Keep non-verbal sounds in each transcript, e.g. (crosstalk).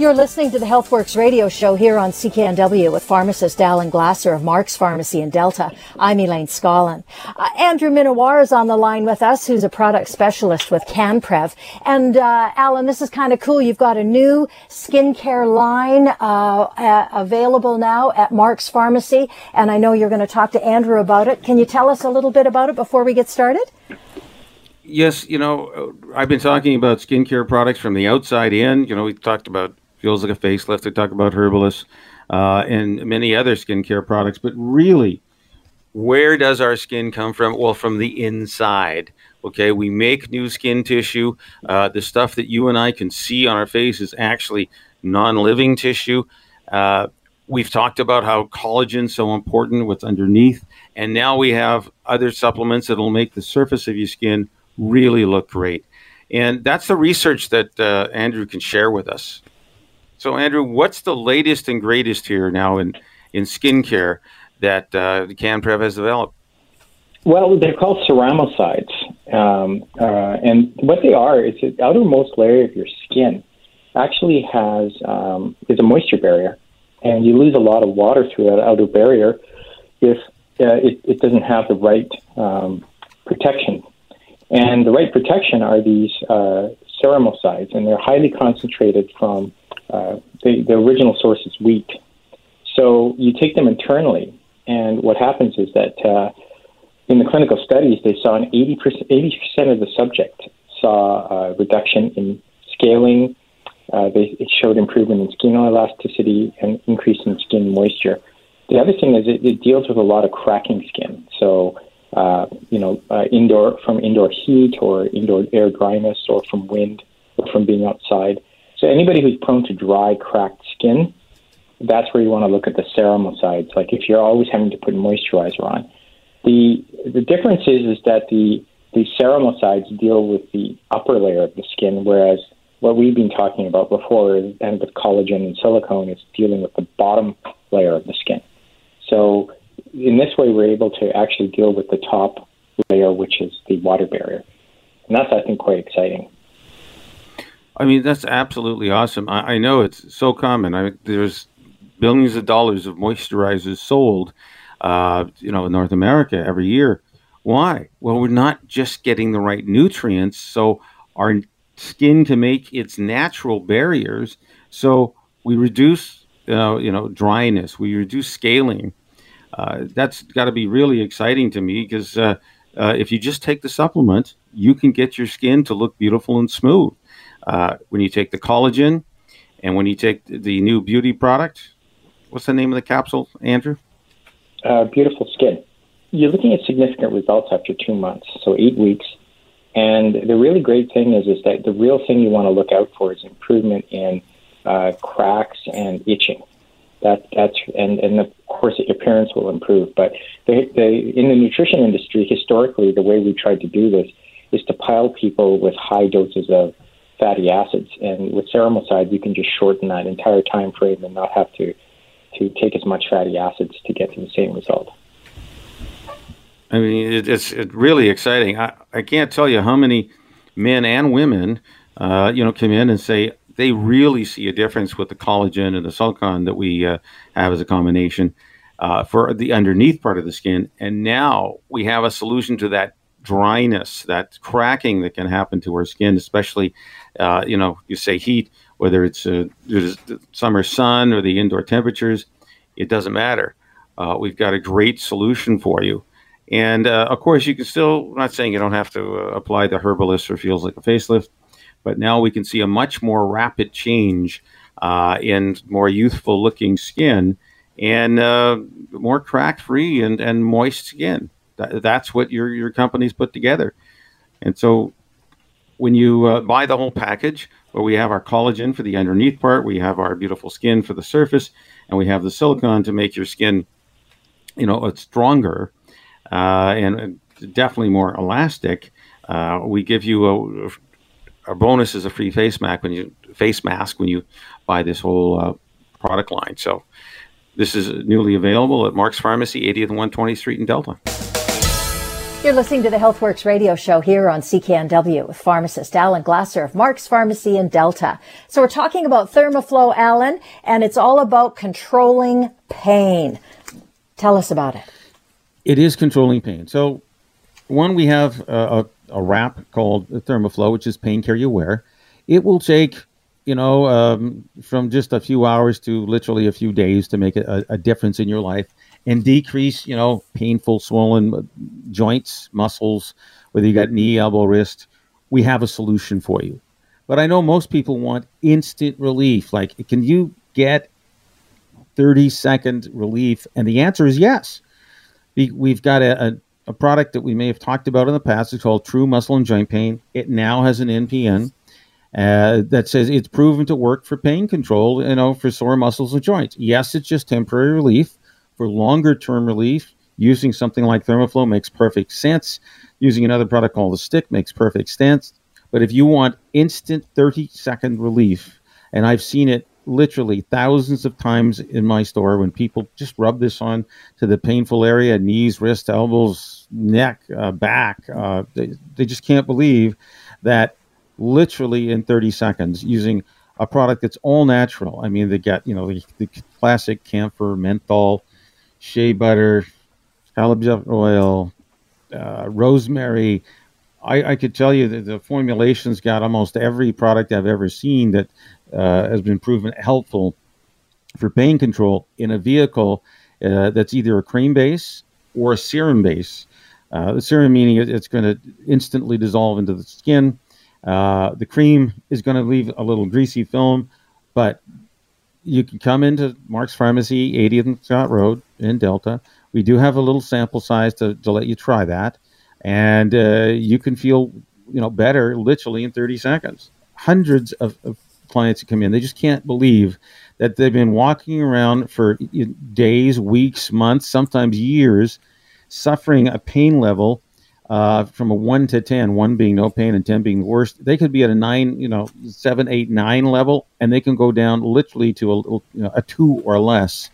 You're listening to the HealthWorks radio show here on CKNW with pharmacist Alan Glasser of Mark's Pharmacy in Delta. I'm Elaine Scollin. Uh, Andrew Minowar is on the line with us, who's a product specialist with CanPrev. And uh, Alan, this is kind of cool. You've got a new skincare line uh, uh, available now at Mark's Pharmacy, and I know you're going to talk to Andrew about it. Can you tell us a little bit about it before we get started? Yes, you know, I've been talking about skincare products from the outside in. You know, we talked about feels like a facelift. They talk about Herbellis uh, and many other skincare products, but really, where does our skin come from? Well, from the inside. Okay, we make new skin tissue. Uh, the stuff that you and I can see on our face is actually non-living tissue. Uh, we've talked about how collagen is so important, what's underneath, and now we have other supplements that will make the surface of your skin really look great. And that's the research that uh, Andrew can share with us. So, Andrew, what's the latest and greatest here now in, in skincare that uh, CanPrev has developed? Well, they're called ceramosides. Um, uh, and what they are is the outermost layer of your skin actually has um, is a moisture barrier, and you lose a lot of water through that outer barrier if uh, it, it, doesn't have the right um, protection. And the right protection are these uh, ceramosides, and they're highly concentrated from uh, the, the original source is wheat. So you take them internally, and what happens is that uh, in the clinical studies, they saw an 80%, 80% of the subject saw a reduction in scaling. Uh, they, it showed improvement in skin elasticity and increase in skin moisture. The other thing is it, it deals with a lot of cracking skin. So, uh, you know, uh, indoor from indoor heat or indoor air dryness or from wind or from being outside. So anybody who's prone to dry, cracked skin, that's where you want to look at the ceramosides. Like if you're always having to put moisturizer on, the the difference is is that the the ceramosides deal with the upper layer of the skin, whereas what we've been talking about before and with collagen and silicone is dealing with the bottom layer of the skin. So in this way, we're able to actually deal with the top layer, which is the water barrier, and that's I think quite exciting. I mean, that's absolutely awesome. I, I know it's so common. I there's billions of dollars of moisturizers sold, uh, you know, in North America every year. Why? Well, we're not just getting the right nutrients, so our skin can make its natural barriers. So we reduce, uh, you know, dryness. We reduce scaling. Uh, that's got to be really exciting to me because uh, uh, if you just take the supplement, you can get your skin to look beautiful and smooth. Uh, when you take the collagen and when you take the new beauty product, what's the name of the capsule, Andrew? Uh, beautiful skin. You're looking at significant results after two months, so eight weeks. And the really great thing is, is that the real thing you want to look out for is improvement in uh, cracks and itching. That that's and and of course your appearance will improve. But the, the in the nutrition industry, historically, the way we tried to do this is to pile people with high doses of fatty acids. And with ceramoside, you can just shorten that entire time frame and not have to to take as much fatty acids to get to the same result. I mean, it, it's it really exciting. I, I can't tell you how many men and women, uh, you know, come in and say they really see a difference with the collagen and the silicon that we uh, have as a combination uh, for the underneath part of the skin. And now we have a solution to that dryness, that cracking that can happen to our skin, especially, uh, you know, you say heat, whether it's uh, summer sun or the indoor temperatures, it doesn't matter. Uh, we've got a great solution for you. And uh, of course, you can still, I'm not saying you don't have to uh, apply the Herbellis or feels like a facelift, but now we can see a much more rapid change uh, in more youthful looking skin and more crack free and, and moist skin. That, that's what your, your company's put together. And so when you uh, buy the whole package, where we have our collagen for the underneath part, we have our beautiful skin for the surface, and we have the silicone to make your skin, you know, stronger uh, and definitely more elastic. Uh, we give you a, a bonus is a free face mask when you face mask when you buy this whole uh, product line. So this is newly available at Mark's Pharmacy, 80th and 120th Street in Delta. You're listening to the HealthWorks radio show here on CKNW with pharmacist Alan Glasser of Mark's Pharmacy in Delta. So we're talking about Thermoflow, Alan, and it's all about controlling pain. Tell us about it. It is controlling pain. So, one, we have a, a, a wrap called Thermoflow, which is pain care you wear. It will take, you know, um, from just a few hours to literally a few days to make a, a difference in your life and decrease, you know, painful, swollen joints, muscles, whether you got knee, elbow, wrist. We have a solution for you. But I know most people want instant relief. Like, can you get 30 second relief? And the answer is yes. We've got a, a, a product that we may have talked about in the past. It's called True Muscle and Joint Pain. It now has an NPN. Uh, that says it's proven to work for pain control, you know, for sore muscles and joints. Yes, it's just temporary relief, for longer term relief, using something like Thermoflow makes perfect sense. Using another product called the stick makes perfect sense. But if you want instant 30 second relief, and I've seen it literally thousands of times in my store when people just rub this on to the painful area knees, wrists, elbows, neck, uh, back. Uh, they, they just can't believe that literally in 30 seconds using a product that's all natural. I mean, they got, you know, the, the classic camphor, menthol, shea butter, calabash oil, uh, rosemary. I, I, could tell you that the formulation's got almost every product I've ever seen that uh, has been proven helpful for pain control in a vehicle uh, that's either a cream base or a serum base. Uh, the serum meaning it's going to instantly dissolve into the skin. Uh, the cream is going to leave a little greasy film, but you can come into Mark's Pharmacy, 80th and Scott Road in Delta. We do have a little sample size to, to let you try that, and uh, you can feel you know better literally in 30 seconds. Hundreds of, of clients come in, they just can't believe that they've been walking around for days, weeks, months, sometimes years, suffering a pain level uh, from a one to ten, one being no pain and ten being the worst, they could be at a nine, you know, seven, eight, nine level, and they can go down literally to a, you know, a two or less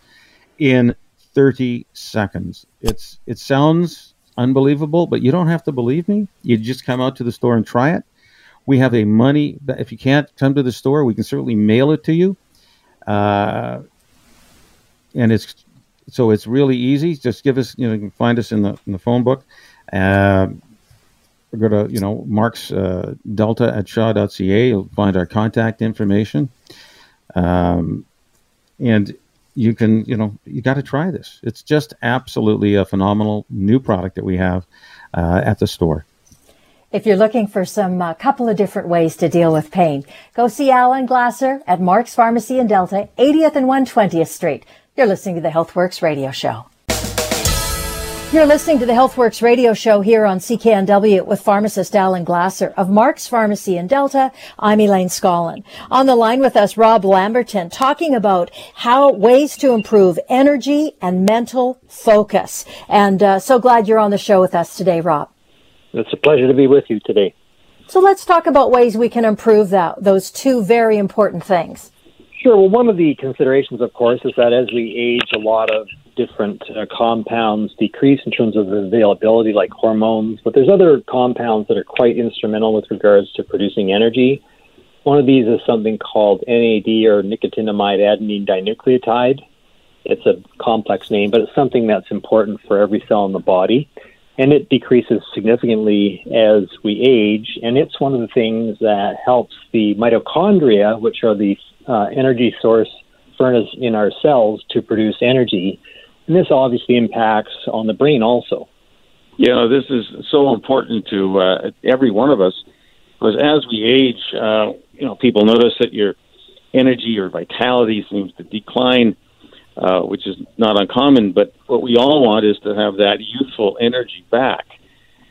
in 30 seconds. It's it sounds unbelievable, but you don't have to believe me. You just come out to the store and try it. We have a money. If you can't come to the store, we can certainly mail it to you. Uh, and it's so it's really easy. Just give us, you know, you can find us in the in the phone book. Uh, go to you know Mark's uh, Delta at Shaw.ca. You'll find our contact information, um, and you can you know you got to try this. It's just absolutely a phenomenal new product that we have uh, at the store. If you're looking for some uh, couple of different ways to deal with pain, go see Alan Glasser at Mark's Pharmacy in Delta, 80th and 120th Street. You're listening to the HealthWorks radio show. You're listening to the HealthWorks radio show here on CKNW with pharmacist Alan Glasser of Mark's Pharmacy in Delta. I'm Elaine Scollin. On the line with us, Rob Lamberton, talking about how ways to improve energy and mental focus. And uh, so glad you're on the show with us today, Rob. It's a pleasure to be with you today. So let's talk about ways we can improve that, those two very important things. Sure. Well, one of the considerations, of course, is that as we age, a lot of different uh, compounds decrease in terms of availability, like hormones, but there's other compounds that are quite instrumental with regards to producing energy. One of these is something called NAD or nicotinamide adenine dinucleotide. It's a complex name, but it's something that's important for every cell in the body. And it decreases significantly as we age. And it's one of the things that helps the mitochondria, which are the uh, energy source furnace in our cells, to produce energy. And this obviously impacts on the brain also. You know, this is so important to uh, every one of us because as we age, uh, you know, people notice that your energy or vitality seems to decline, uh, which is not uncommon. But what we all want is to have that youthful energy back.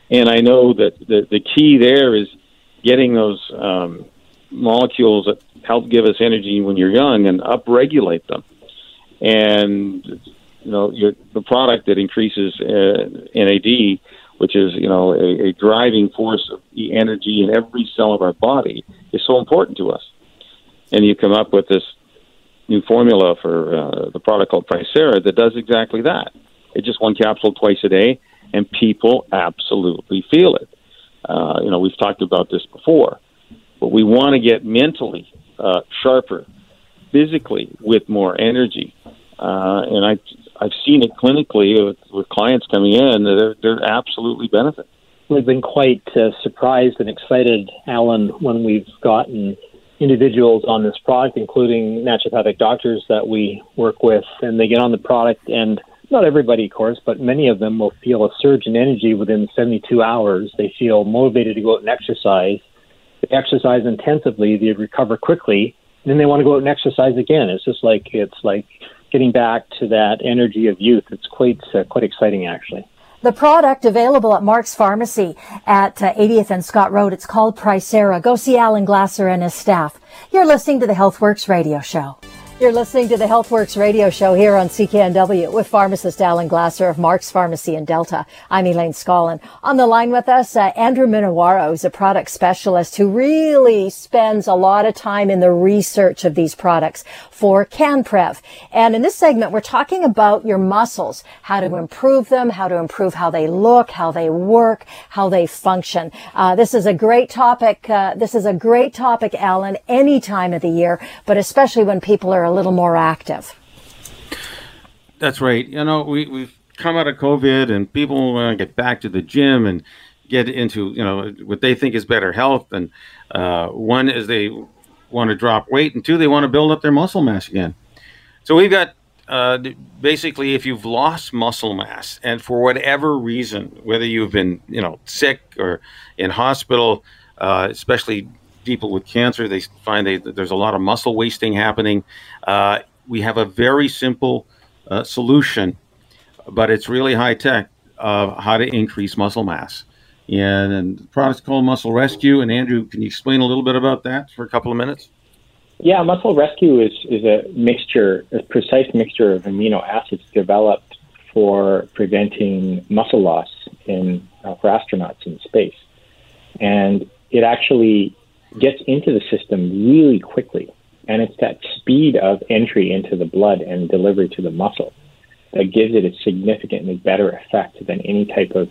And I know that the, the key there is getting those um, molecules that help give us energy when you're young and upregulate them. And you know, your, the product that increases uh, NAD, which is you know a, a driving force of energy in every cell of our body, is so important to us. And you come up with this new formula for uh, the product called Tricera that does exactly that. It's just one capsule twice a day, and people absolutely feel it. Uh, you know, we've talked about this before, but we want to get mentally uh, sharper, physically with more energy. Uh, and I, I've seen it clinically with, with clients coming in; they're they're absolutely benefiting. We've been quite uh, surprised and excited, Alan, when we've gotten individuals on this product, including naturopathic doctors that we work with, and they get on the product and not everybody, of course, but many of them will feel a surge in energy within 72 hours. They feel motivated to go out and exercise. They exercise intensively, they recover quickly, and then they want to go out and exercise again. It's just like it's like getting back to that energy of youth. It's quite uh, quite exciting, actually. The product available at Mark's Pharmacy at uh, 80th and Scott Road. It's called Pricera. Go see Alan Glasser and his staff. You're listening to the HealthWorks radio show. You're listening to the HealthWorks radio show here on CKNW with pharmacist Alan Glasser of Mark's Pharmacy in Delta. I'm Elaine Scollin. On the line with us, uh, Andrew Minowaro is a product specialist who really spends a lot of time in the research of these products for CanPrev. And in this segment, we're talking about your muscles, how to improve them, how to improve how they look, how they work, how they function. Uh, this is a great topic. Uh, this is a great topic, Alan, any time of the year, but especially when people are a little more active. That's right. You know, we, we've come out of COVID and people want to get back to the gym and get into, you know, what they think is better health. And uh, one is they want to drop weight, and two, they want to build up their muscle mass again. So we've got uh, basically, if you've lost muscle mass and for whatever reason, whether you've been, you know, sick or in hospital, uh, especially people with cancer, they find they, there's a lot of muscle wasting happening. Uh, we have a very simple uh, solution, but it's really high tech of how to increase muscle mass. And, and the product's called Muscle Rescue. And Andrew, can you explain a little bit about that for a couple of minutes? Yeah, Muscle Rescue is, is a mixture, a precise mixture of amino acids developed for preventing muscle loss in uh, for astronauts in space. And it actually gets into the system really quickly. And it's that speed of entry into the blood and delivery to the muscle that gives it a significantly better effect than any type of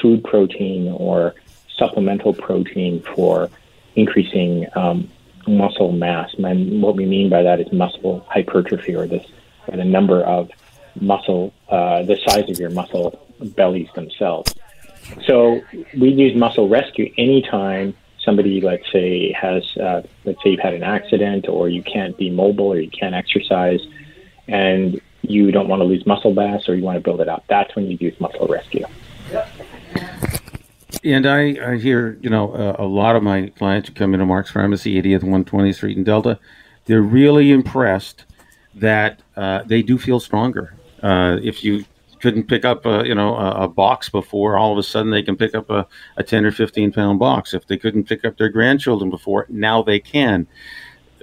food protein or supplemental protein for increasing um, muscle mass. And what we mean by that is muscle hypertrophy or this or the number of muscle, uh, the size of your muscle bellies themselves. So we use muscle rescue anytime somebody, let's say, has, uh, let's say you've had an accident or you can't be mobile or you can't exercise and you don't want to lose muscle mass or you want to build it up. That's when you use muscle rescue. And I, I hear, you know, uh, a lot of my clients who come into Mark's Pharmacy, 80th 120th Street in Delta, they're really impressed that uh, they do feel stronger. Uh, if you couldn't pick up a you know a, a, box before all of a sudden they can pick up a, a 10 or 15 pound box. If they couldn't pick up their grandchildren before now they can.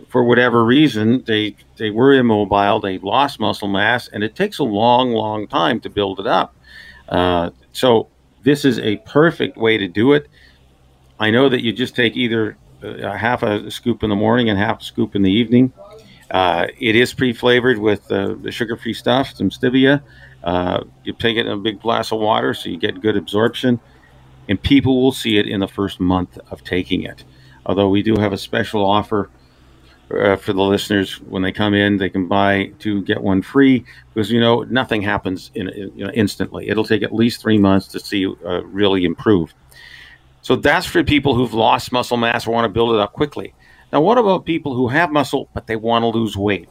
For whatever reason they they were immobile they lost muscle mass and it takes a long long time to build it up. Uh, so this is a perfect way to do it. I know that you just take either a half a scoop in the morning and half a scoop in the evening uh, it is pre-flavored with uh, the sugar-free stuff, some stevia, uh, you take it in a big glass of water so you get good absorption, and people will see it in the first month of taking it. Although we do have a special offer uh, for the listeners when they come in, they can buy two get one free because you know nothing happens in, in you know, instantly. It'll take at least three months to see uh, really improve. So that's for people who've lost muscle mass or want to build it up quickly. Now, what about people who have muscle but they want to lose weight?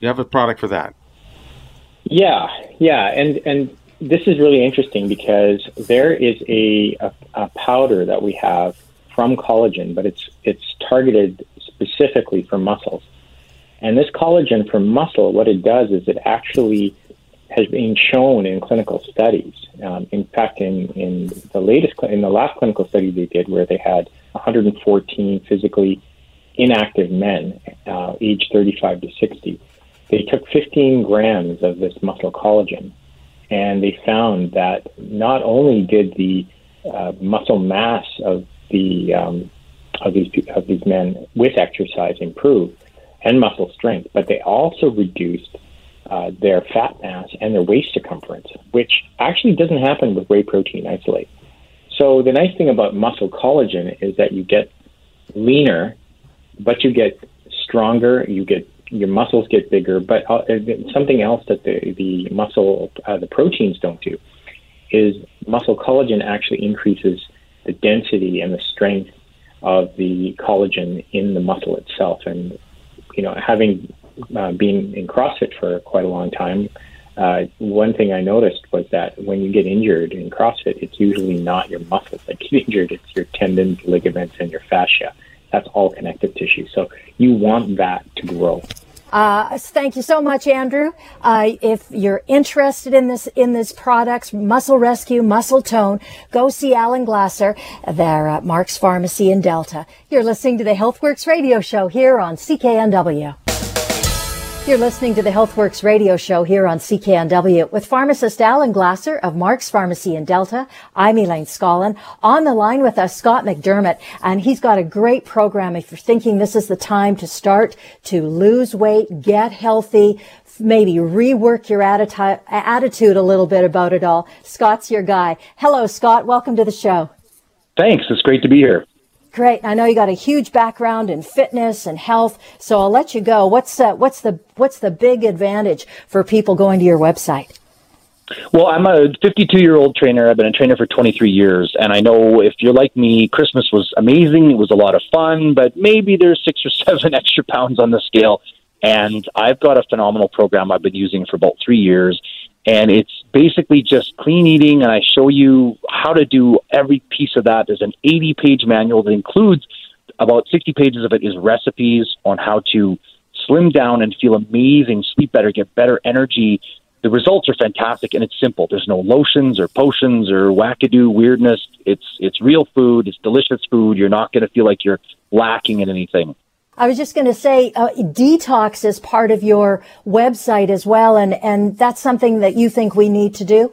You have a product for that. Yeah, yeah, and and this is really interesting because there is a, a, a powder that we have from collagen, but it's it's targeted specifically for muscles, And this collagen for muscle, what it does is it actually has been shown in clinical studies. Um, in fact, in, in the latest, in the last clinical study they did, where they had 114 physically inactive men, uh, aged 35 to 60, they took 15 grams of this muscle collagen, and they found that not only did the uh, muscle mass of the um, of these of these men with exercise improve and muscle strength, but they also reduced uh, their fat mass and their waist circumference, which actually doesn't happen with whey protein isolate. So the nice thing about muscle collagen is that you get leaner, but you get stronger. You get your muscles get bigger. But uh, something else that the the muscle uh, the proteins don't do is muscle collagen actually increases the density and the strength of the collagen in the muscle itself. And you know, having uh, been in CrossFit for quite a long time, uh, one thing I noticed was that when you get injured in CrossFit, it's usually not your muscles that get (laughs) injured; it's your tendons, ligaments, and your fascia. That's all connective tissue. So you want that to grow. Uh, thank you so much, Andrew. Uh, if you're interested in this in this products, Muscle Rescue, Muscle Tone, go see Alan Glasser. They're at Mark's Pharmacy in Delta. You're listening to the HealthWorks radio show here on CKNW. You're listening to the HealthWorks radio show here on CKNW with pharmacist Alan Glasser of Mark's Pharmacy in Delta. I'm Elaine Scollin. On the line with us, Scott McDermott, and he's got a great program. If you're thinking this is the time to start to lose weight, get healthy, maybe rework your atti- attitude a little bit about it all, Scott's your guy. Hello, Scott. Welcome to the show. Thanks. It's great to be here. Great. I know you got a huge background in fitness and health, so I'll let you go. What's uh, what's the what's the big advantage for people going to your website? Well, I'm a 52 year old trainer. I've been a trainer for 23 years, and I know if you're like me, Christmas was amazing. It was a lot of fun, but maybe there's six or seven (laughs) extra pounds on the scale. And I've got a phenomenal program I've been using for about three years, and it's basically just clean eating and i show you how to do every piece of that. There's an 80 page manual that includes about 60 pages of it is recipes on how to slim down and feel amazing sleep better get better energy. The results are fantastic and it's simple. There's no lotions or potions or wackadoo weirdness. It's it's real food. It's delicious food. You're not going to feel like you're lacking in anything I was just going to say, uh, detox is part of your website as well, and and that's something that you think we need to do.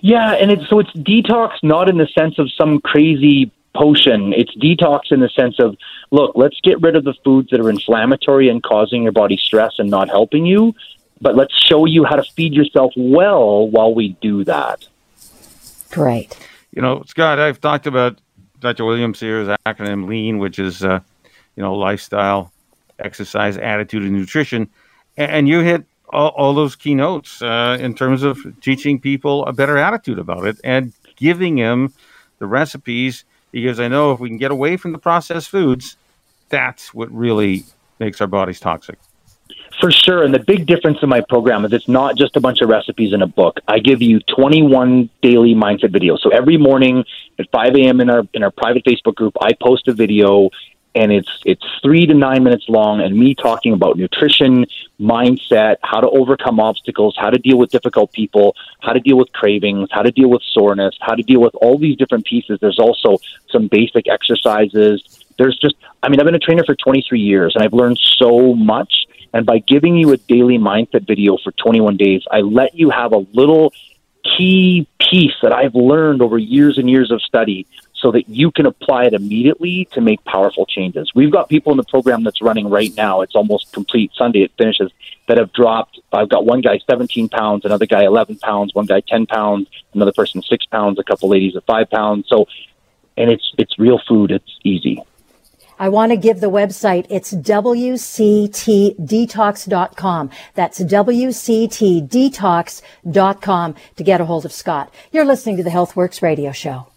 Yeah, and it's so it's detox not in the sense of some crazy potion. It's detox in the sense of look, let's get rid of the foods that are inflammatory and causing your body stress and not helping you, but let's show you how to feed yourself well while we do that. Great. You know, Scott, I've talked about Dr. Williams here's acronym LEAN, which is uh, you know, lifestyle, exercise, attitude, and nutrition. And you hit all, all those keynotes uh, in terms of teaching people a better attitude about it and giving them the recipes. Because I know if we can get away from the processed foods, that's what really makes our bodies toxic. For sure. And the big difference in my program is it's not just a bunch of recipes in a book. I give you 21 daily mindset videos. So every morning at 5 a.m. in our in our private Facebook group, I post a video and it's it's three to nine minutes long and me talking about nutrition mindset how to overcome obstacles how to deal with difficult people how to deal with cravings how to deal with soreness how to deal with all these different pieces. There's also some basic exercises. There's just i mean i've been a trainer for 23 years and i've learned so much. And by giving you a daily mindset video for 21 days i let you have a little key piece that i've learned over years and years of study so that you can apply it immediately to make powerful changes. We've got people in the program that's running right now. It's almost complete. Sunday it finishes that have dropped. I've got one guy 17 pounds, another guy 11 pounds, one guy 10 pounds, another person six pounds, a couple ladies at five pounds. So, and it's it's real food. It's easy. I want to give the website. It's WCTdetox.com. That's WCTdetox.com to get a hold of Scott. You're listening to the HealthWorks radio show.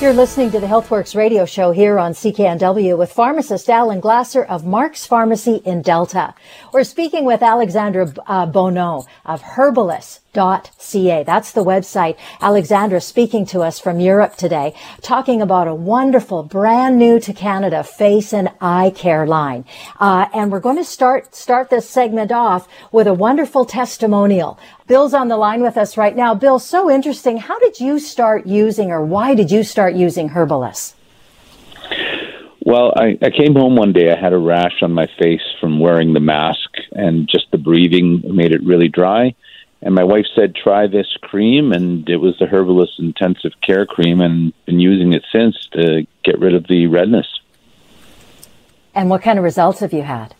You're listening to the HealthWorks radio show here on CKNW with pharmacist Alan Glasser of Mark's Pharmacy in Delta. We're speaking with Alexandra uh, Bonneau of Herbellis Ca. That's the website. Alexandra speaking to us from Europe today, talking about a wonderful, brand new to Canada face and eye care line. Uh, and we're going to start start this segment off with a wonderful testimonial. Bill's on the line with us right now. Bill, so interesting. How did you start using, or why did you start using Herbellis? Well, I, I came home one day. I had a rash on my face from wearing the mask, and just the breathing made it really dry. And my wife said, try this cream. And it was the Herbellis Intensive Care Cream, and been using it since to get rid of the redness. And what kind of results have you had?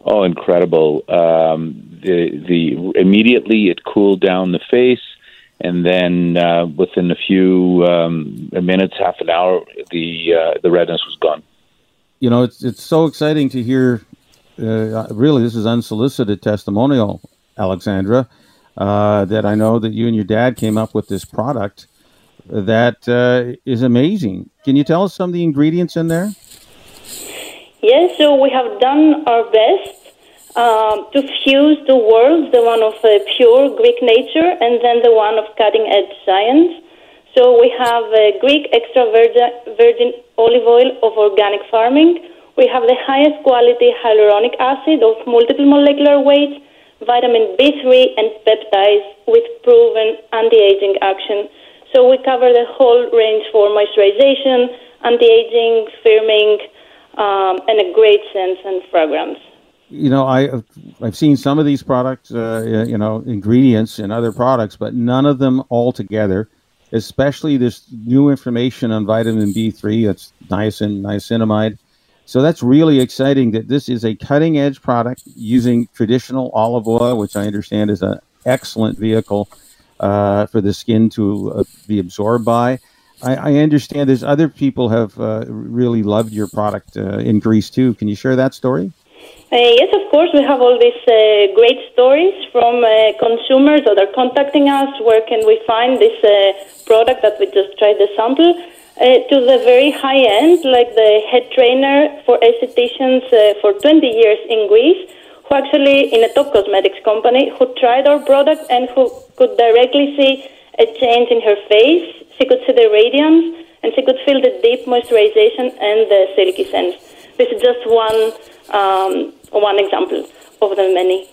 Oh, incredible! Um, the the immediately it cooled down the face, and then uh, within a few um, minutes, half an hour, the uh, the redness was gone. You know, it's it's so exciting to hear. Uh, really, this is unsolicited testimonial Alexandra, uh, that I know that you and your dad came up with this product that uh, is amazing. Can you tell us some of the ingredients in there? Yes, so we have done our best um, to fuse the worlds, the one of uh, pure Greek nature and then the one of cutting edge science. So we have uh, Greek extra virgin, virgin olive oil of organic farming. We have the highest quality hyaluronic acid of multiple molecular weights vitamin B3, and peptides with proven anti-aging action. So we cover the whole range for moisturization, anti-aging, firming, um, and a great scent and fragrance. You know, I I've seen some of these products, uh, you know, ingredients in other products, but none of them all together. Especially this new information on vitamin B3, that's niacin, niacinamide so that's really exciting that this is a cutting edge product using traditional olive oil, which I understand is an excellent vehicle uh, for the skin to uh, be absorbed by. I, I, understand there's other people have uh, really loved your product uh, in Greece too. Can you share that story? Uh, yes, of course. We have all these uh, great stories from consumers that are contacting us. Where can we find this product that we just tried the sample? Uh, to the very high end, like the head trainer for estheticians uh, for 20 years in Greece, who actually, in a top cosmetics company, who tried our product and who could directly see a change in her face. She could see the radiance and she could feel the deep moisturization and the silky scent. This is just one, um, one example of the many.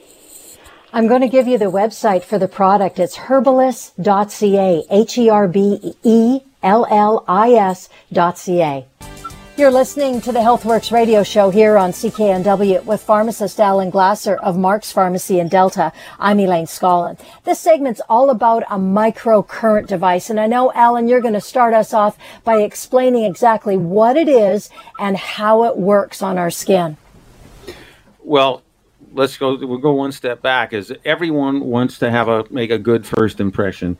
I'm going to give you the website for the product. It's herbellis.ca, H-E-R-B-E llis.ca. You're listening to the HealthWorks radio show here on CKNW with pharmacist Alan Glasser of Mark's Pharmacy in Delta. I'm Elaine Scollin. This segment's all about a microcurrent device. And I know, Alan, you're going to start us off by explaining exactly what it is and how it works on our skin. Well, let's go, we'll go one step back is everyone wants to have a, make a good first impression.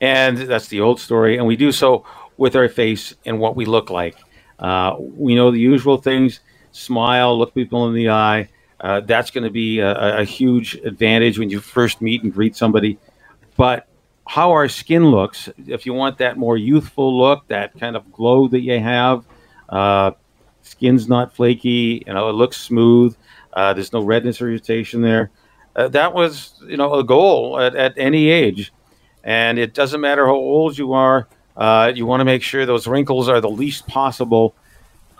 And that's the old story. And we do so with our face and what we look like. Uh, we know the usual things smile, look people in the eye. Uh, that's going to be a, a, huge advantage when you first meet and greet somebody. But how our skin looks, if you want that more youthful look, that kind of glow that you have, uh, skin's not flaky, you know, it looks smooth. Uh, there's no redness or irritation there. Uh, that was, you know, a goal at, at any age. And it doesn't matter how old you are, uh, you want to make sure those wrinkles are the least possible.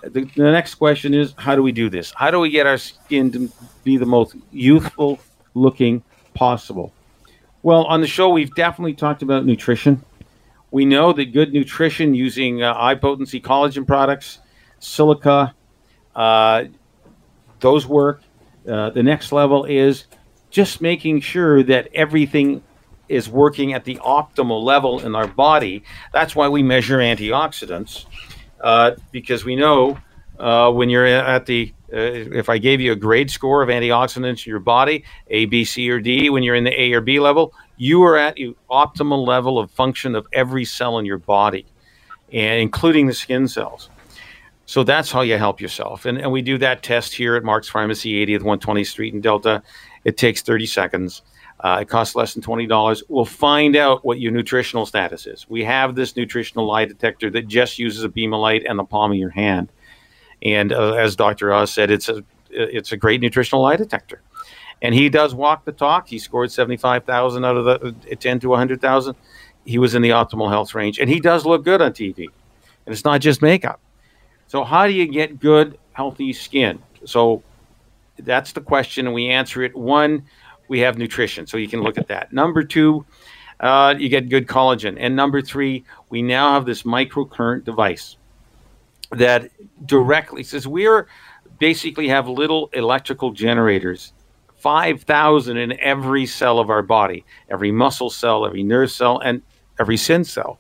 The, the, next question is how do we do this? How do we get our skin to be the most youthful looking possible? Well, on the show, we've definitely talked about nutrition. We know that good nutrition using uh, high potency collagen products, silica, uh, those work. Uh, the next level is just making sure that everything is working at the optimal level in our body. That's why we measure antioxidants, uh, because we know uh, when you're at the uh, if I gave you a grade score of antioxidants in your body, A, B, C, or D, when you're in the A or B level, you are at the optimal level of function of every cell in your body, and including the skin cells. So that's how you help yourself. And, and we do that test here at Mark's Pharmacy, 80th 120th Street in Delta. It takes 30 seconds. Uh, it costs less than $20. We'll find out what your nutritional status is. We have this nutritional lie detector that just uses a beam of light and the palm of your hand. And uh, as Dr. Oz said, it's a, it's a great nutritional lie detector. and he does walk the talk. He scored seventy five thousand out of the uh, ten to hundred thousand. He was in the optimal health range, and he does look good on TV. And it's not just makeup. So how do you get good, healthy skin? So that's the question, and we answer it. One, we have nutrition, so you can look at that. Number two, uh, you get good collagen, and number three, we now have this microcurrent device that directly says we're basically have little electrical generators 5,000 in every cell of our body, every muscle cell, every nerve cell, and every skin cell.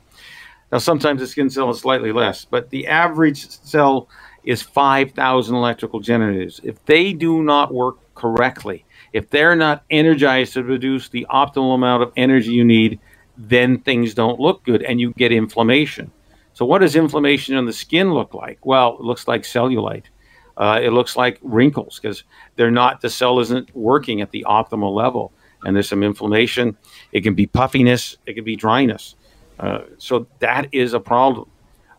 Now, sometimes the skin cell is slightly less, but the average cell is 5,000 electrical generators. If they do not work correctly, if they're not energized to produce the optimal amount of energy you need, then things don't look good and you get inflammation. So, what does inflammation on the skin look like? Well, it looks like cellulite. Uh, it looks like wrinkles because they're not the cell isn't working at the optimal level, and there's some inflammation. It can be puffiness. It can be dryness. Uh, so that is a problem.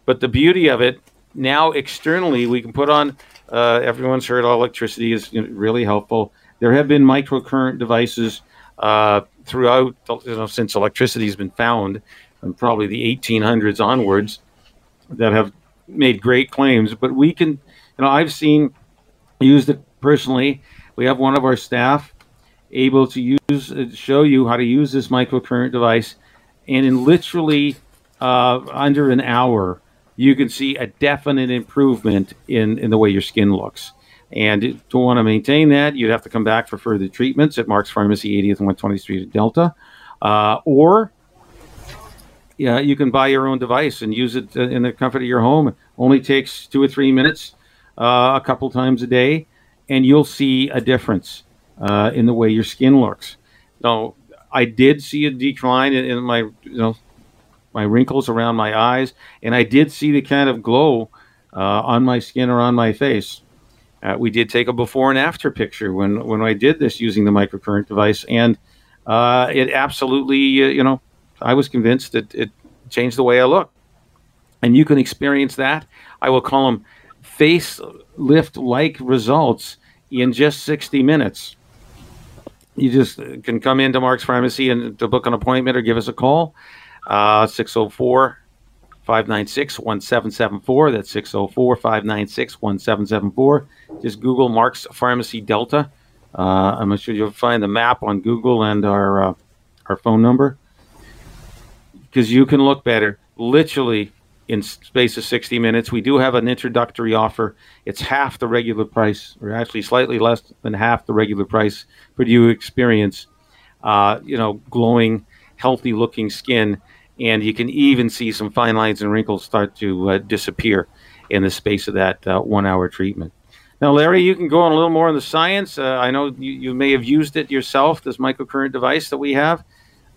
But the beauty of it now externally, we can put on. Uh, everyone's heard all electricity is really helpful. There have been microcurrent devices uh, throughout, you know, since electricity has been found, and probably the 1800s onwards, that have made great claims. But we can, you know, I've seen used it personally. We have one of our staff able to use uh, show you how to use this microcurrent device, and in literally uh, under an hour, you can see a definite improvement in in the way your skin looks. And to want to maintain that, you'd have to come back for further treatments at Mark's Pharmacy, 80th and 120th Street at Delta, uh, or yeah, you can buy your own device and use it uh, in the comfort of your home. Only takes two or three minutes, uh, a couple times a day, and you'll see a difference uh, in the way your skin looks. Now, I did see a decline in, in, my, you know, my wrinkles around my eyes, and I did see the kind of glow uh, on my skin or on my face. Uh, we did take a before and after picture when when I did this using the microcurrent device, and uh, it absolutely, you know, I was convinced that it changed the way I look. And you can experience that. I will call them facelift like results in just 60 minutes. You just can come into Mark's Pharmacy and to book an appointment or give us a call. Uh, 604 596 1774. That's 604 596 1774. Just Google Mark's Pharmacy Delta. Uh, I'm sure you'll find the map on Google and our, uh, our phone number because you can look better literally in space of 60 minutes. We do have an introductory offer. It's half the regular price, or actually slightly less than half the regular price, but you experience, uh, you know, glowing, healthy looking skin, and you can even see some fine lines and wrinkles start to uh, disappear in the space of that uh, one hour treatment. Now, Larry, you can go on a little more on the science. Uh, I know you, you, may have used it yourself, this microcurrent device that we have.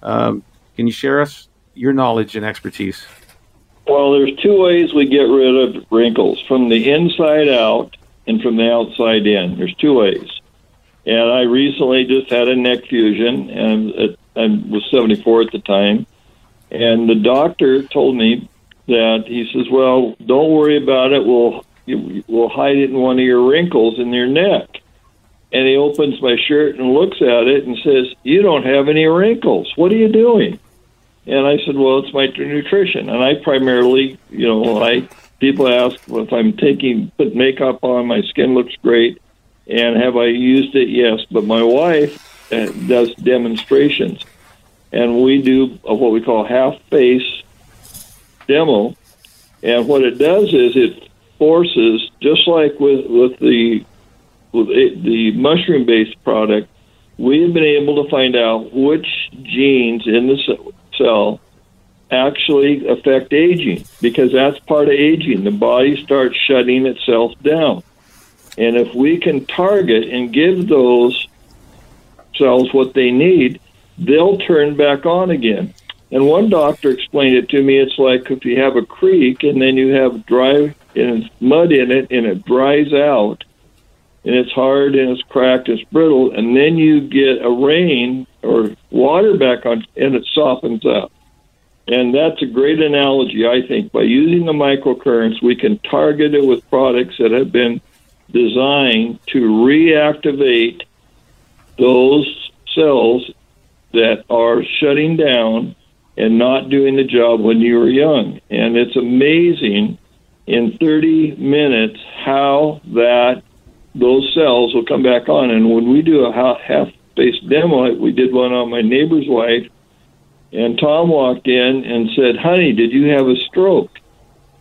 Um, can you share us your knowledge and expertise? Well, there's two ways we get rid of wrinkles from the inside out and from the outside in. There's two ways. And I recently just had a neck fusion, and I was 74 at the time. And the doctor told me that he says, "Well, don't worry about it. We'll we'll hide it in one of your wrinkles in your neck." And he opens my shirt and looks at it and says, "You don't have any wrinkles. What are you doing?" And I said, well, it's my nutrition. And I primarily, you know, I people ask well, if I'm taking put makeup on, my skin looks great, and have I used it? Yes, but my wife uh, does demonstrations, and we do what we call half face demo. And what it does is it forces, just like with with the with the mushroom based product, we have been able to find out which genes in the cell actually affect aging because that's part of aging. The body starts shutting itself down. And if we can target and give those cells what they need, they'll turn back on again. And one doctor explained it to me. It's like if you have a creek and then you have dry and mud in it and it dries out and it's hard and it's cracked, and it's brittle, and then you get a rain or water back on and it softens up. And that's a great analogy, I think. By using the microcurrents, we can target it with products that have been designed to reactivate those cells that are shutting down and not doing the job when you were young. And it's amazing in 30 minutes how that those cells will come back on. And when we do a half face demo, we did one on my neighbor's wife, and Tom walked in and said, Honey, did you have a stroke?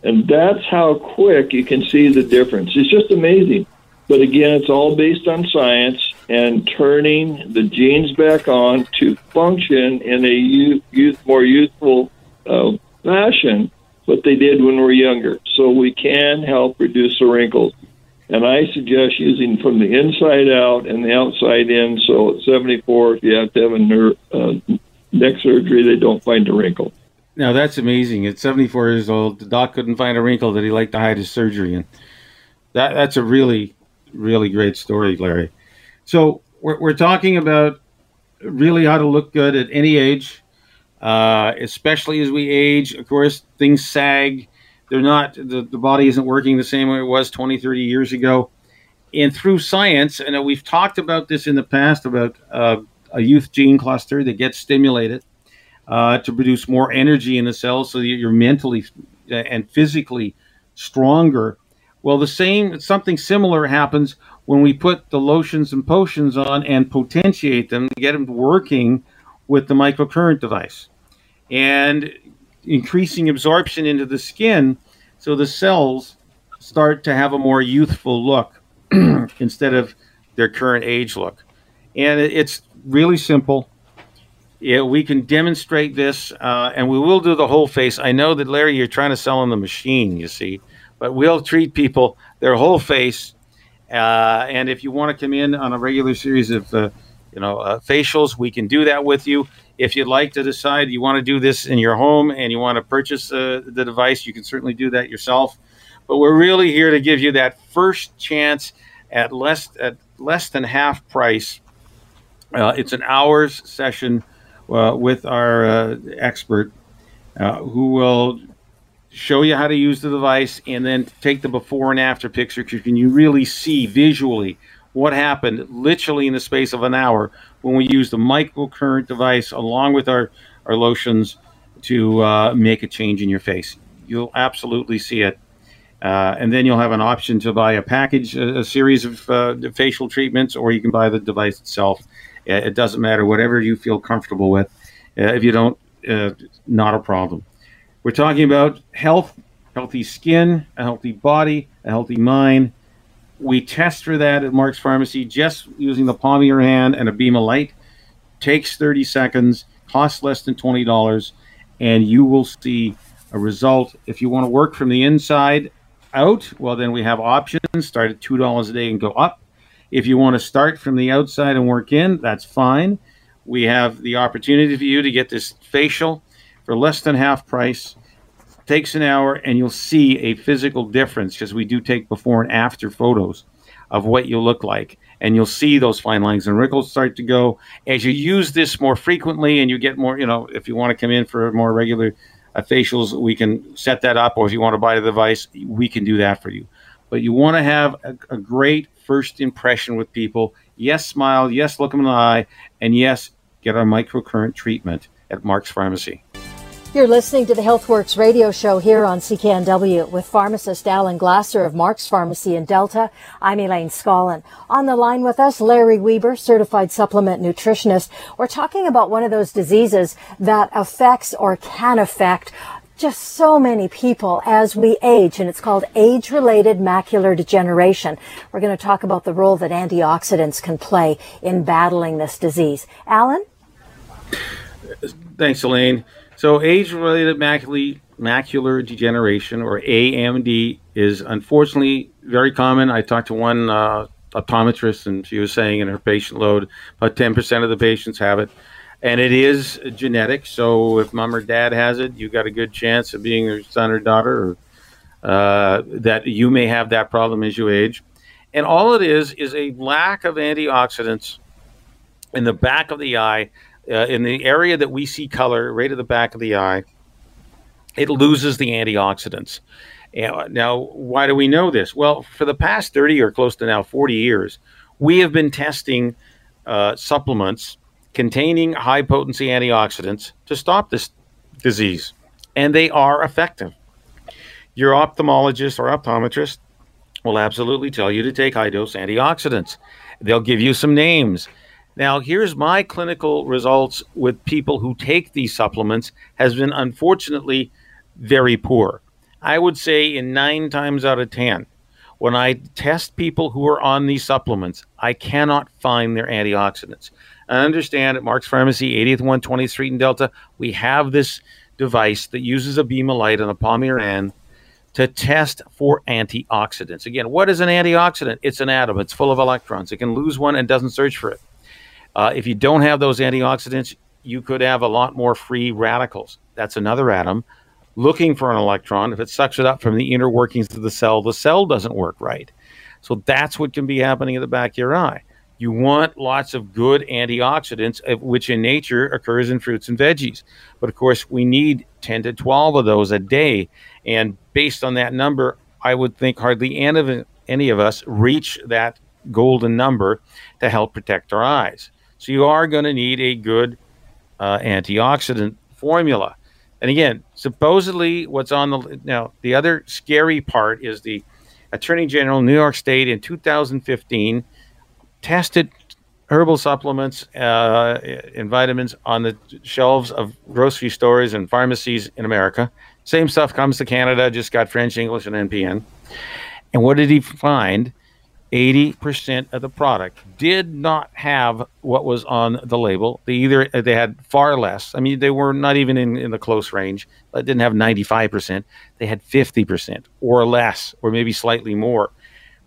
And that's how quick you can see the difference. It's just amazing. But again, it's all based on science and turning the genes back on to function in a youth, youth more youthful uh, fashion, what they did when we were younger. So we can help reduce the wrinkles. And I suggest using from the inside out and the outside in. So at 74, if you have to have a nerve, uh, neck surgery, they don't find a wrinkle. Now that's amazing. At 74 years old, the doc couldn't find a wrinkle that he liked to hide his surgery in. That that's a really, really great story, Larry. So we're, we're talking about really how to look good at any age, uh, especially as we age. Of course, things sag. They're not, the, the body isn't working the same way it was 20, 30 years ago. And through science, and we've talked about this in the past about uh, a youth gene cluster that gets stimulated uh, to produce more energy in the cells so that you're mentally uh, and physically stronger. Well, the same, something similar happens when we put the lotions and potions on and potentiate them, get them working with the microcurrent device. And increasing absorption into the skin so the cells start to have a more youthful look (clears throat) instead of their current age look. And it's really simple. Yeah, we can demonstrate this, uh, and we will do the whole face. I know that Larry, you're trying to sell on the machine, you see, but we'll treat people their whole face. Uh, and if you want to come in on a regular series of, uh, you know, uh, facials, we can do that with you. If you'd like to decide you want to do this in your home and you want to purchase uh, the device, you can certainly do that yourself. But we're really here to give you that first chance at less at less than half price. Uh, it's an hour's session uh, with our expert uh, who will show you how to use the device and then take the before and after picture because you really see visually what happened literally in the space of an hour when we use the microcurrent device along with our, our lotions to uh, make a change in your face. You'll absolutely see it. Uh, and then you'll have an option to buy a package, a, a series of uh, facial treatments, or you can buy the device itself. It doesn't matter, whatever you feel comfortable with. Uh, if you don't, uh, not a problem. We're talking about health, healthy skin, a healthy body, a healthy mind, we test for that at Mark's Pharmacy just using the palm of your hand and a beam of light. Takes 30 seconds, costs less than $20, and you will see a result. If you want to work from the inside out, well, then we have options. Start at $2 a day and go up. If you want to start from the outside and work in, that's fine. We have the opportunity for you to get this facial for less than half price takes an hour and you'll see a physical difference because we do take before and after photos of what you look like. And you'll see those fine lines and wrinkles start to go. As you use this more frequently and you get more you know if you want to come in for more regular uh, facials we can set that up. Or if you want to buy the device we can do that for you. But you want to have a, a great first impression with people. Yes smile. Yes look them in the eye. And yes get our microcurrent treatment at mark's pharmacy you're listening to the HealthWorks radio show here on CKNW with pharmacist Alan Glasser of Mark's Pharmacy in Delta. I'm Elaine Scollin. On the line with us, Larry Weber, certified supplement nutritionist. We're talking about one of those diseases that affects or can affect just so many people as we age, and it's called age-related macular degeneration. We're going to talk about the role that antioxidants can play in battling this disease. Alan? Thanks, Elaine. So, age related macular, degeneration, or AMD, is unfortunately very common. I talked to one uh, optometrist, and she was saying in her patient load, about 10% of the patients have it. And it is genetic. So, if mom or dad has it, you've got a good chance of being their son or daughter, or uh, that you may have that problem as you age. And all it is is a lack of antioxidants in the back of the eye uh, in the area that we see color, right at the back of the eye, it loses the antioxidants. now, why do we know this? Well, for the past 30 or close to now 40 years, we have been testing uh, supplements containing high potency antioxidants to stop this disease, and they are effective. Your ophthalmologist or optometrist will absolutely tell you to take high dose antioxidants. They'll give you some names. Now, here's my clinical results with people who take these supplements has been unfortunately very poor. I would say in 9 times out of 10 when I test people who are on these supplements, I cannot find their antioxidants. I understand at Mark's Pharmacy, 80th 120th Street in Delta, we have this device that uses a beam of light on of your hand to test for antioxidants. Again, what is an antioxidant? It's an atom, it's full of electrons. It can lose one and doesn't search for it. Uh, if you don't have those antioxidants, you could have a lot more free radicals. That's another atom looking for an electron. If it sucks it up from the inner workings of the cell, the cell doesn't work right. So that's what can be happening in the back of your eye. You want lots of good antioxidants, which in nature occurs in fruits and veggies. But of course, we need 10 to 12 of those a day. And based on that number, I would think hardly any of, any of us reach that golden number to help protect our eyes. So you are going to need a good uh, antioxidant formula. And again, supposedly what's on the now the other scary part is the Attorney General New York State in 2015 tested herbal supplements uh, and vitamins on the shelves of grocery stores and pharmacies in America. Same stuff comes to Canada, just got French, English, and NPN. And what did he find? 80% of the product did not have what was on the label. They either uh, they had far less. I mean, they were not even in, in the close range. They didn't have 95%. They had 50% or less, or maybe slightly more.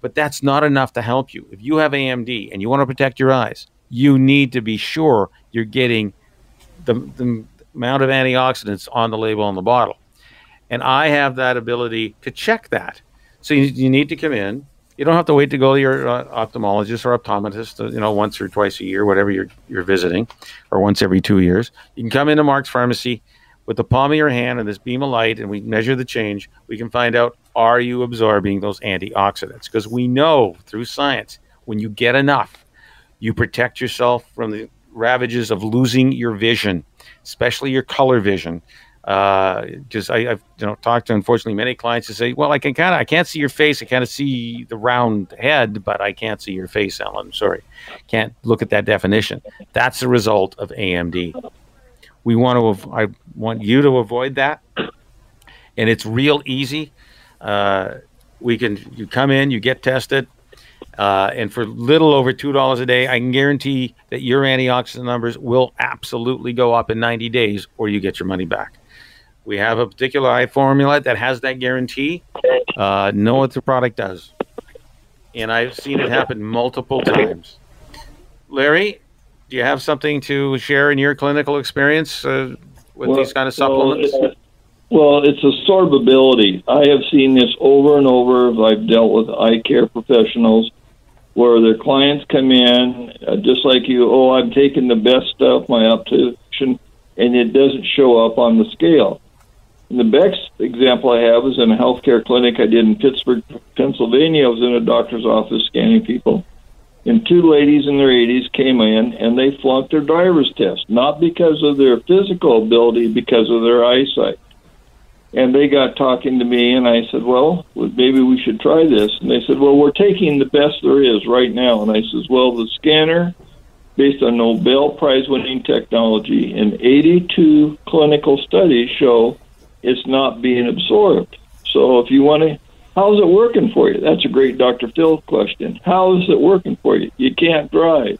But that's not enough to help you. If you have AMD and you want to protect your eyes, you need to be sure you're getting the, the amount of antioxidants on the label on the bottle. And I have that ability to check that. So you, you need to come in you don't have to wait to go to your uh, ophthalmologist or optometrist, uh, you know, once or twice a year, whatever you're you're visiting, or once every two years. You can come into Mark's Pharmacy with the palm of your hand and this beam of light, and we measure the change. We can find out are you absorbing those antioxidants? Because we know through science when you get enough, you protect yourself from the ravages of losing your vision, especially your color vision because uh, I've you know talked to unfortunately many clients who say, "Well, I can kind of I can't see your face. I kind of see the round head, but I can't see your face." Alan, sorry, can't look at that definition. That's the result of AMD. We want to. I want you to avoid that, and it's real easy. Uh, we can you come in, you get tested, uh, and for little over two dollars a day, I can guarantee that your antioxidant numbers will absolutely go up in 90 days, or you get your money back. We have a particular eye formula that has that guarantee. Uh, no other product does. And I've seen it happen multiple times. Larry, do you have something to share in your clinical experience uh, with well, these kind of supplements? Well, well, it's absorbability. I have seen this over and over. I've dealt with eye care professionals where their clients come in, uh, just like you, oh, I'm taking the best stuff, my optician, and it doesn't show up on the scale. And the best example I have is in a healthcare clinic I did in Pittsburgh, Pennsylvania. I was in a doctor's office scanning people. And two ladies in their 80s came in and they flunked their driver's test, not because of their physical ability, because of their eyesight. And they got talking to me, and I said, Well, maybe we should try this. And they said, Well, we're taking the best there is right now. And I says, Well, the scanner, based on Nobel Prize winning technology, and 82 clinical studies show it's not being absorbed. So if you want to, how's it working for you? That's a great Dr. Phil question. How is it working for you? You can't drive.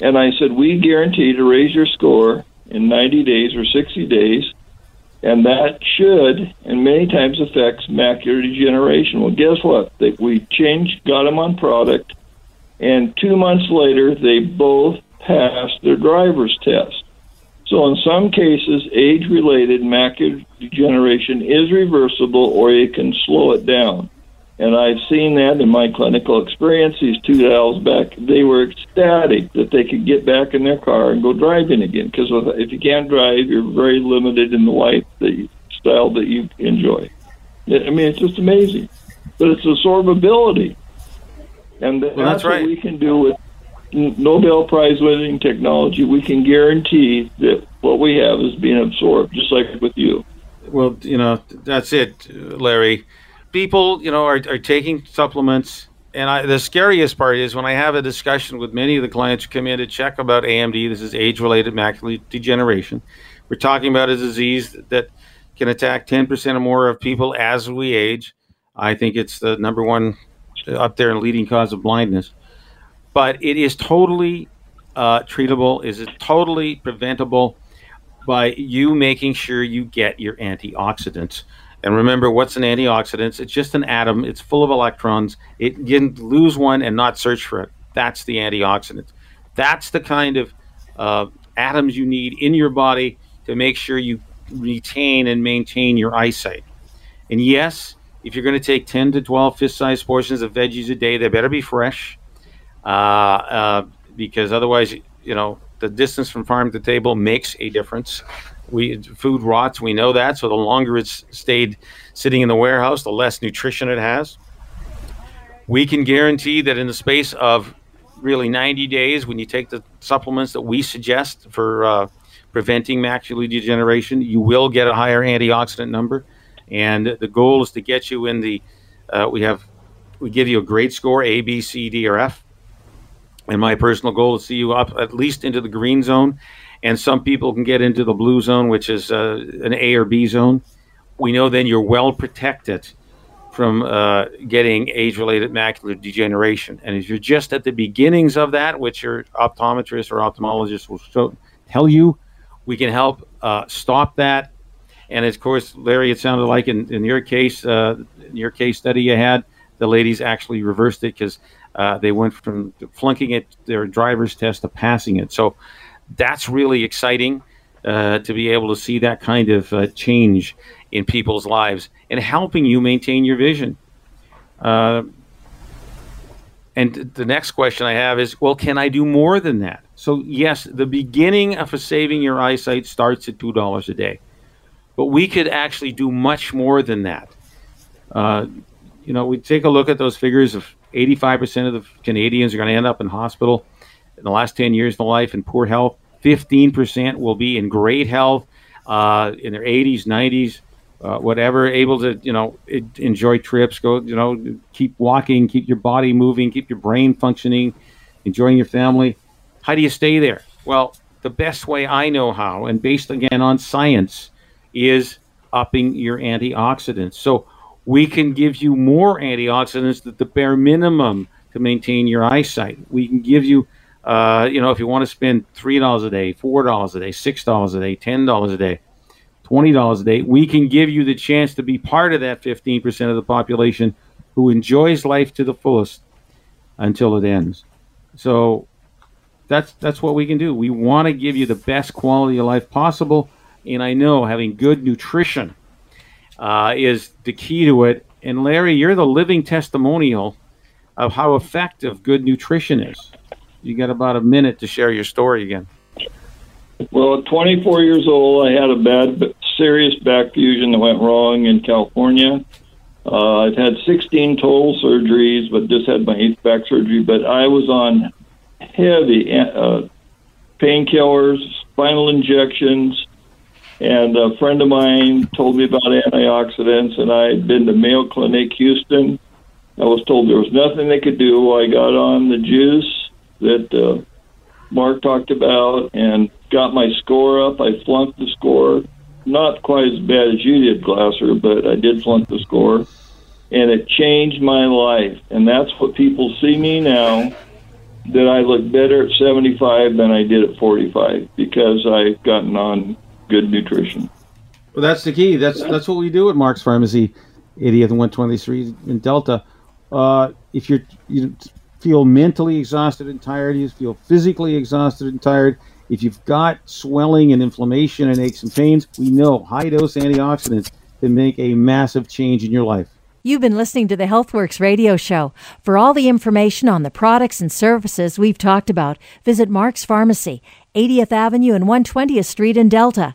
And I said, we guarantee to raise your score in 90 days or 60 days, and that should, and many times affects macular degeneration. Well, guess what? They, we changed, got them on product, and two months later, they both passed their driver's test. So, in some cases, age related macular degeneration is reversible or you can slow it down. And I've seen that in my clinical experience. These two gals back, they were ecstatic that they could get back in their car and go driving again. Because if you can't drive, you're very limited in the life that you, style that you enjoy. I mean, it's just amazing. But it's absorbability. And that's, well, that's right. what we can do with Nobel Prize winning technology, we can guarantee that what we have is being absorbed, just like with you. Well, you know, that's it, Larry. People, you know, are, are taking supplements. And I, the scariest part is when I have a discussion with many of the clients who come in to check about AMD, this is age related macular degeneration. We're talking about a disease that can attack 10% or more of people as we age. I think it's the number one uh, up there and leading cause of blindness. But it is totally uh, treatable, is it totally preventable by you making sure you get your antioxidants. And remember, what's an antioxidant? It's just an atom. It's full of electrons. It can lose one and not search for it. That's the antioxidant. That's the kind of uh, atoms you need in your body to make sure you retain and maintain your eyesight. And yes, if you're going to take 10 to 12 fist-sized portions of veggies a day, they better be fresh, because otherwise, you know, the distance from farm to table makes a difference. We food rots, we know that. So the longer it's stayed sitting in the warehouse, the less nutrition it has. We can guarantee that in the space of really 90 days, when you take the supplements that we suggest for uh, preventing macular degeneration, you will get a higher antioxidant number. And the goal is to get you in the, uh, we have, we give you a grade score, A, B, C, D, or F. And my personal goal is to see you up at least into the green zone. And some people can get into the blue zone, which is uh, an A or B zone. We know then you're well protected from uh, getting age related macular degeneration. And if you're just at the beginnings of that, which your optometrist or ophthalmologist will show, tell you, we can help uh, stop that. And of course, Larry, it sounded like in, in your case, uh, in your case study you had, the ladies actually reversed it because uh, they went from flunking it their driver's test to passing it. So that's really exciting uh, to be able to see that kind of uh, change in people's lives and helping you maintain your vision. Uh, and the next question I have is, well, can I do more than that? So yes, the beginning of saving your eyesight starts at two dollars a day, but we could actually do much more than that. Uh, you know, we take a look at those figures of 85% of the Canadians are going to end up in hospital in the last 10 years of life in poor health. 15% will be in great health uh, in their 80s, 90s, uh, whatever, able to, you know, enjoy trips, go, you know, keep walking, keep your body moving, keep your brain functioning, enjoying your family. How do you stay there? Well, the best way I know how, and based again on science, is upping your antioxidants. So we can give you more antioxidants at the bare minimum to maintain your eyesight. We can give you, uh, you know, if you want to spend three dollars a day, four dollars a day, six dollars a day, ten dollars a day, twenty dollars a day, we can give you the chance to be part of that fifteen percent of the population who enjoys life to the fullest until it ends. So that's that's what we can do. We want to give you the best quality of life possible, and I know having good nutrition uh, is the key to it. And Larry, you're the living testimonial of how effective good nutrition is. You got about a minute to share your story again. Well, at 24 years old, I had a bad, serious back fusion that went wrong in California. Uh, I've had 16 total surgeries, but just had my eighth back surgery. But I was on heavy uh, painkillers, spinal injections, and a friend of mine told me about antioxidants, and I had been to Mayo Clinic, Houston. I was told there was nothing they could do. I got on the juice that uh, Mark talked about and got my score up. I flunked the score. Not quite as bad as you did, Glasser, but I did flunk the score. And it changed my life. And that's what people see me now that I look better at 75 than I did at 45 because I've gotten on good nutrition. Well, that's the key. That's that's what we do at Mark's Pharmacy, 80th and 123 in Delta. Uh, if you're you feel mentally exhausted and tired, you feel physically exhausted and tired. If you've got swelling and inflammation and aches and pains, we know high dose antioxidants can make a massive change in your life. You've been listening to the HealthWorks radio show. For all the information on the products and services we've talked about, visit Mark's Pharmacy, 80th Avenue and 120th Street in Delta.